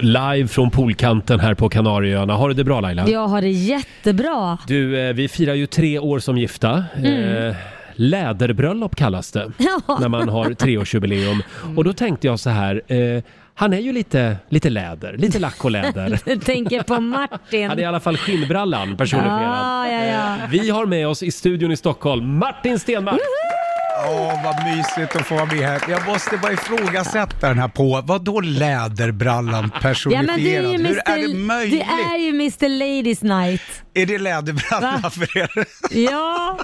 Live från poolkanten här på Kanarieöarna. Har du det bra Laila? Jag har det jättebra. Du, eh, vi firar ju tre år som gifta. Mm. Eh, läderbröllop kallas det. Ja. När man har treårsjubileum. Och då tänkte jag så här. Eh, han är ju lite, lite läder, lite lack och läder. Du tänker på Martin. Han är i alla fall skinnbrallan personifierad. Ja, ja, ja. Vi har med oss i studion i Stockholm Martin Stenmark. Åh, vad mysigt att få vara med här. Jag måste bara ifrågasätta den här på. Vad då läderbrallan Ja personifierad? men det är Hur Mr. är det möjligt? Det är ju Mr Ladies Night. Är det läderbrallan Va? för er? Ja.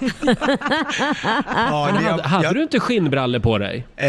Ja, det- Hade, hade jag- du inte skinnbrallor på dig? Eh,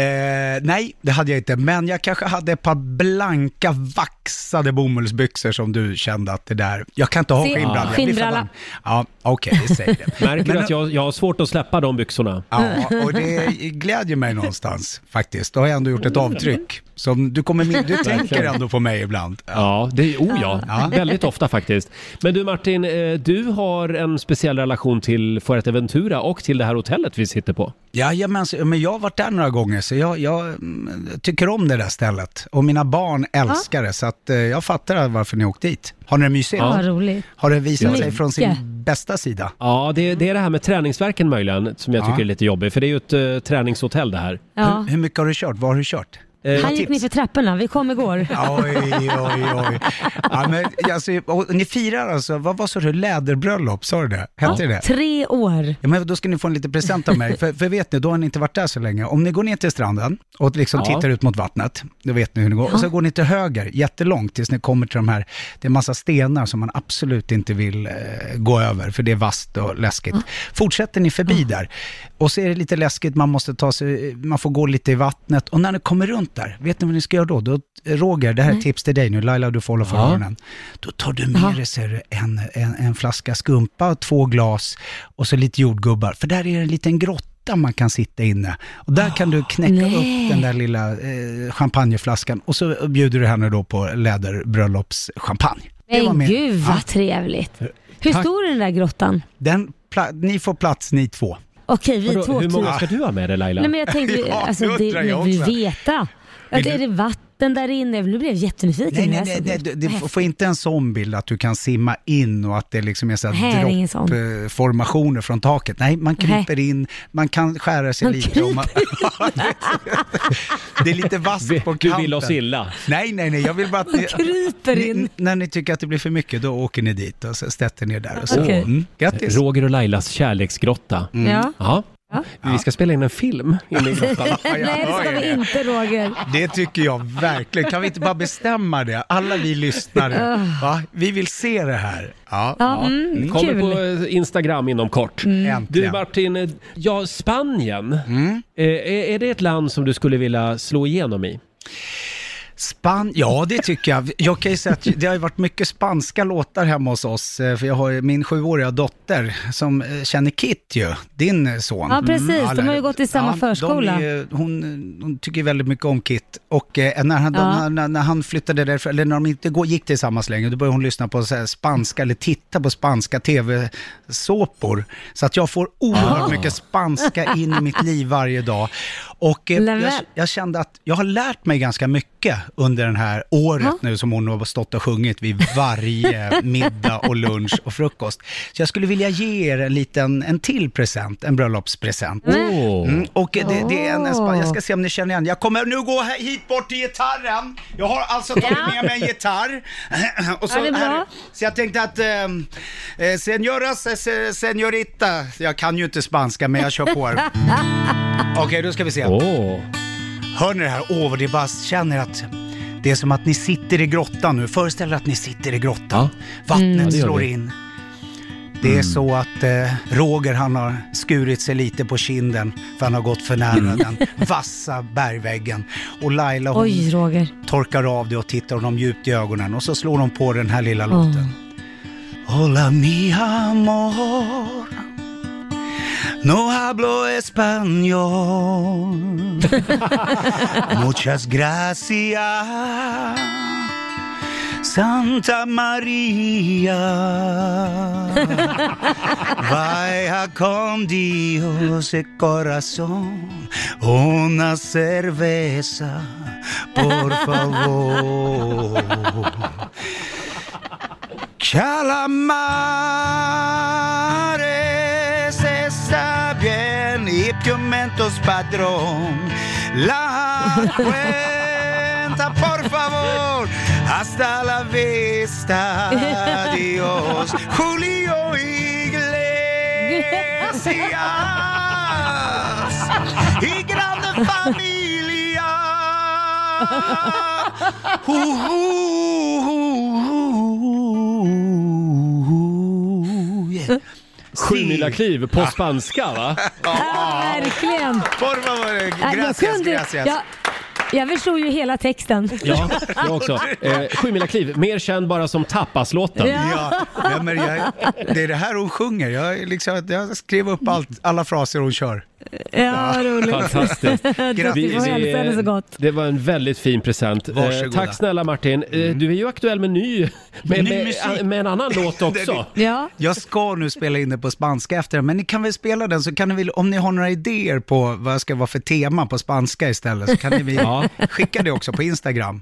nej, det hade jag inte. Men jag kanske hade ett par blanka vaxade bomullsbyxor som du kände att det där... Jag kan inte ha skinnbrallor. jag skinnbralla. Ja, okej, det säger det. Märker du Men- att jag, jag har svårt att släppa de byxorna? Ja, och det glädjer mig någonstans faktiskt. Då har jag ändå gjort ett avtryck. Som du, kommer, min- du tänker ändå på mig ibland. Ja, det är, oh ja, Ja. väldigt ofta faktiskt. Men du Martin, eh, du har en speciell relation till Fuerteventura och till det här hotellet vi sitter på. Jajamensan, men jag har varit där några gånger så jag, jag mm, tycker om det där stället. Och mina barn älskar det så att eh, jag fattar varför ni åkt dit. Har ni det mysigt? Ja, vad roligt. Har det visat sig Mycket. från sin bästa sida? Ja, det, det är det här med träningsverken möjligen som jag Ja. tycker är lite jobbigt, för det är ju ett uh, träningshotell det här. Ja. Hur, hur mycket har du kört? Vad har du kört? Eh, Han gick ner för trapporna, vi kom igår. Oj, oj, oj. Ja, men, alltså, och ni firar alltså, vad var så det, läderbröllop, sa du det? Hette det det? Tre år. Ja, men då ska ni få en liten present av mig, för, för vet ni, då har ni inte varit där så länge. Om ni går ner till stranden och liksom Ja. tittar ut mot vattnet, då vet ni hur det går. Och så går ni till höger, jättelångt, tills ni kommer till de här, det är massa stenar som man absolut inte vill eh, gå över, för det är vasst och läskigt. Fortsätter ni förbi där, och så är det lite läskigt, man måste ta sig, man får gå lite i vattnet, och när ni kommer runt där, vet ni vad ni ska göra då? då Roger, det här är tips till dig nu, Laila du får hålla för Ja. öronen. Då tar du med dig ser en, en, en flaska skumpa, två glas och så lite jordgubbar. För där är en liten grotta man kan sitta inne. Och där kan du knäcka nej. upp den där lilla eh, champagneflaskan och så bjuder du henne då på läderbröllopschampagne. Det var Men min- gud Ja, vad trevligt. Hur Tack. stor är den där grottan? den pla- ni får plats ni två. Okej, vi vadå, två hur många ska du ha med dig Laila? Nej men jag tänkte, Ja, alltså, det jag också. veta. Att, Vill är du- det vatten där inne? Nu blev jag jättenyfiken. Nej, nej, nej, så nej, det- får inte en sån bild att du kan simma in och att det liksom är så Nej, här det är ingen sån. droppformationer från taket. Nej, man kryper in, man kan skära sig Man lite. om Man... det är lite vasst på du kanten. vill oss illa. Nej, nej, nej, jag vill bara att ni, kryper in. ni, när ni tycker att det blir för mycket, då åker ni dit och sätter ni er där. Och så. Okej. Mm, grattis! Roger och Lailas kärleksgrotta. Ja. Ja. Ja. Vi ska spela in en film inne i grottan. Nej, det ska vi inte Roger. Det tycker jag verkligen. Kan vi inte bara bestämma det? Alla vi lyssnare. Va? Vi vill se det här. Ja, Ja, mm, Kommer kul. på eh, Instagram inom kort. Du äntligen. Martin, eh, ja Spanien, Mm. eh, är, är det ett land som du skulle vilja slå igenom i? Span ja, det tycker jag. Jag kan ju säga att det har varit mycket spanska låtar hemma hos oss. eh, För jag har min sjuåriga dotter som eh, känner Kit ju, din son. Ja, precis. De alla- har ju gått i samma de förskola. är hon, hon tycker väldigt mycket om Kit. Och eh, när, han, Ja. när, när, när han flyttade därifrån, eller när de inte gick tillsammans längre, då började hon lyssna på här spanska, eller titta på spanska tv-såpor. Så att jag får oerhört Ah. mycket spanska in i mitt liv varje dag. Och eh, jag, jag kände att jag har lärt mig ganska mycket under den här året Ja. nu som hon har stått och sjungit vid varje middag och lunch och frukost. Så jag skulle vilja ge er en liten, en till present, en bröllopspresent. Åh. Mm, och det, det är en, en jag ska se om ni känner igen. Jag kommer nu gå hit bort till gitarren. Jag har alltså tagit Ja. med mig en gitarr. och så, här, så jag tänkte att, eh, eh, senoras, eh, se- senorita, jag kan ju inte spanska men jag kör på här. Okej, då ska vi se. Åh. Hör ni det här? Åh, vad det bara känner att det är som att ni sitter i grottan nu. Föreställ er att ni sitter i grottan. Ja. Vattnet gör slår in. Det är så att eh, Roger han har skurit sig lite på kinden för han har gått för nära den vassa bergväggen. Och Laila hon Oj, Roger. torkar av det och tittar honom djupt i ögonen och så slår hon på den här lilla låten. Hola mi amor No hablo español. Muchas gracias Santa Maria Vaya con Dios el corazón Una cerveza Por favor. Calamares está pimientos padrón. La cuenta, por favor. Hasta la vista, adiós. Julio Iglesias y grande familia. Uh, uh, uh, uh, yeah. Sju Sí. mila kliv på spanska va? Ja, verkligen. Por favor, Ja, jag, gracias, kunde, gracias. jag, jag förstod ju hela texten. Ja, jag också. Eh, Sju mila kliv, mer känd bara som tapaslåten. Ja, ja, men jag, det är det här hon sjunger. Jag, liksom, jag skrev upp allt, alla fraser hon kör. Ja, roligt. Fantastiskt. Henne så gott. det var en väldigt fin present. Eh, Varsågoda. tack snälla Martin. Eh, du är ju aktuell med ny, med, Ny med, musik. med en annan låt också. Ja. Jag ska nu spela in det på spanska efter men ni kan väl spela den så kan ni väl, om ni har några idéer på vad jag ska vara för tema på spanska istället så kan ni väl Ja. skicka det också på Instagram.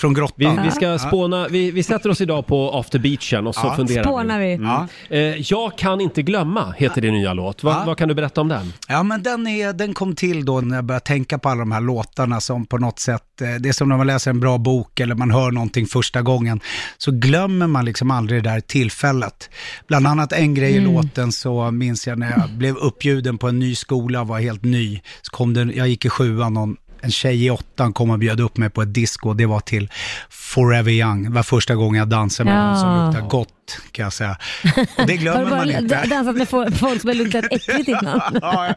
Från Vi, grottan. vi ska spåna, vi, vi sätter oss idag på after beachen och så Ja. funderar Spånar vi. Ja. Eh, jag kan inte glömma heter din nya låt. Vad, Ja. vad kan du berätta om den? Ja, men den, är, den kom till då när jag började tänka på alla de här låtarna som på något sätt, eh, det är som när man läser en bra bok eller man hör någonting första gången, så glömmer man liksom aldrig det där tillfället. Bland annat en grej i låten så minns jag när jag blev uppbjuden på en ny skola och var helt ny, så kom det, jag gick i sjuan, någon, en tjej i åttan kom och bjöd upp mig på ett disco och det var till Forever Young. Det var första gången jag dansade med någon som Ja. luktar gott, kan jag säga. Och det Har glömmer du man inte. d- dansat med fo- folk som har luktat äckligt innan? ja,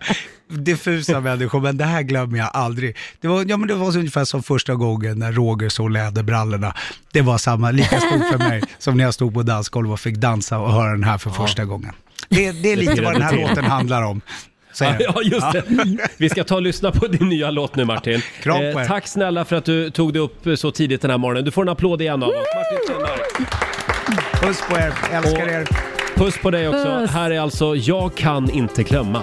diffusa människor, men det här glömmer jag aldrig. Det var, ja, men det var så ungefär som första gången när Roger såg läderbrallorna. Det var samma, lika stort för mig som när jag stod på dansgolv och fick dansa och höra den här för första gången. Det, det är lite vad den här låten handlar om. Ja, just det. Vi ska ta och lyssna på din nya låt nu Martin. Eh, Kram på er. tack snälla för att du tog dig upp så tidigt den här morgonen. Du får en applåd igen av oss. Martin Stenmark. Puss på er, älskar Och- er. Puss på dig också. Puss. Här är alltså Jag kan inte glömma.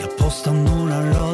Jag postar några rader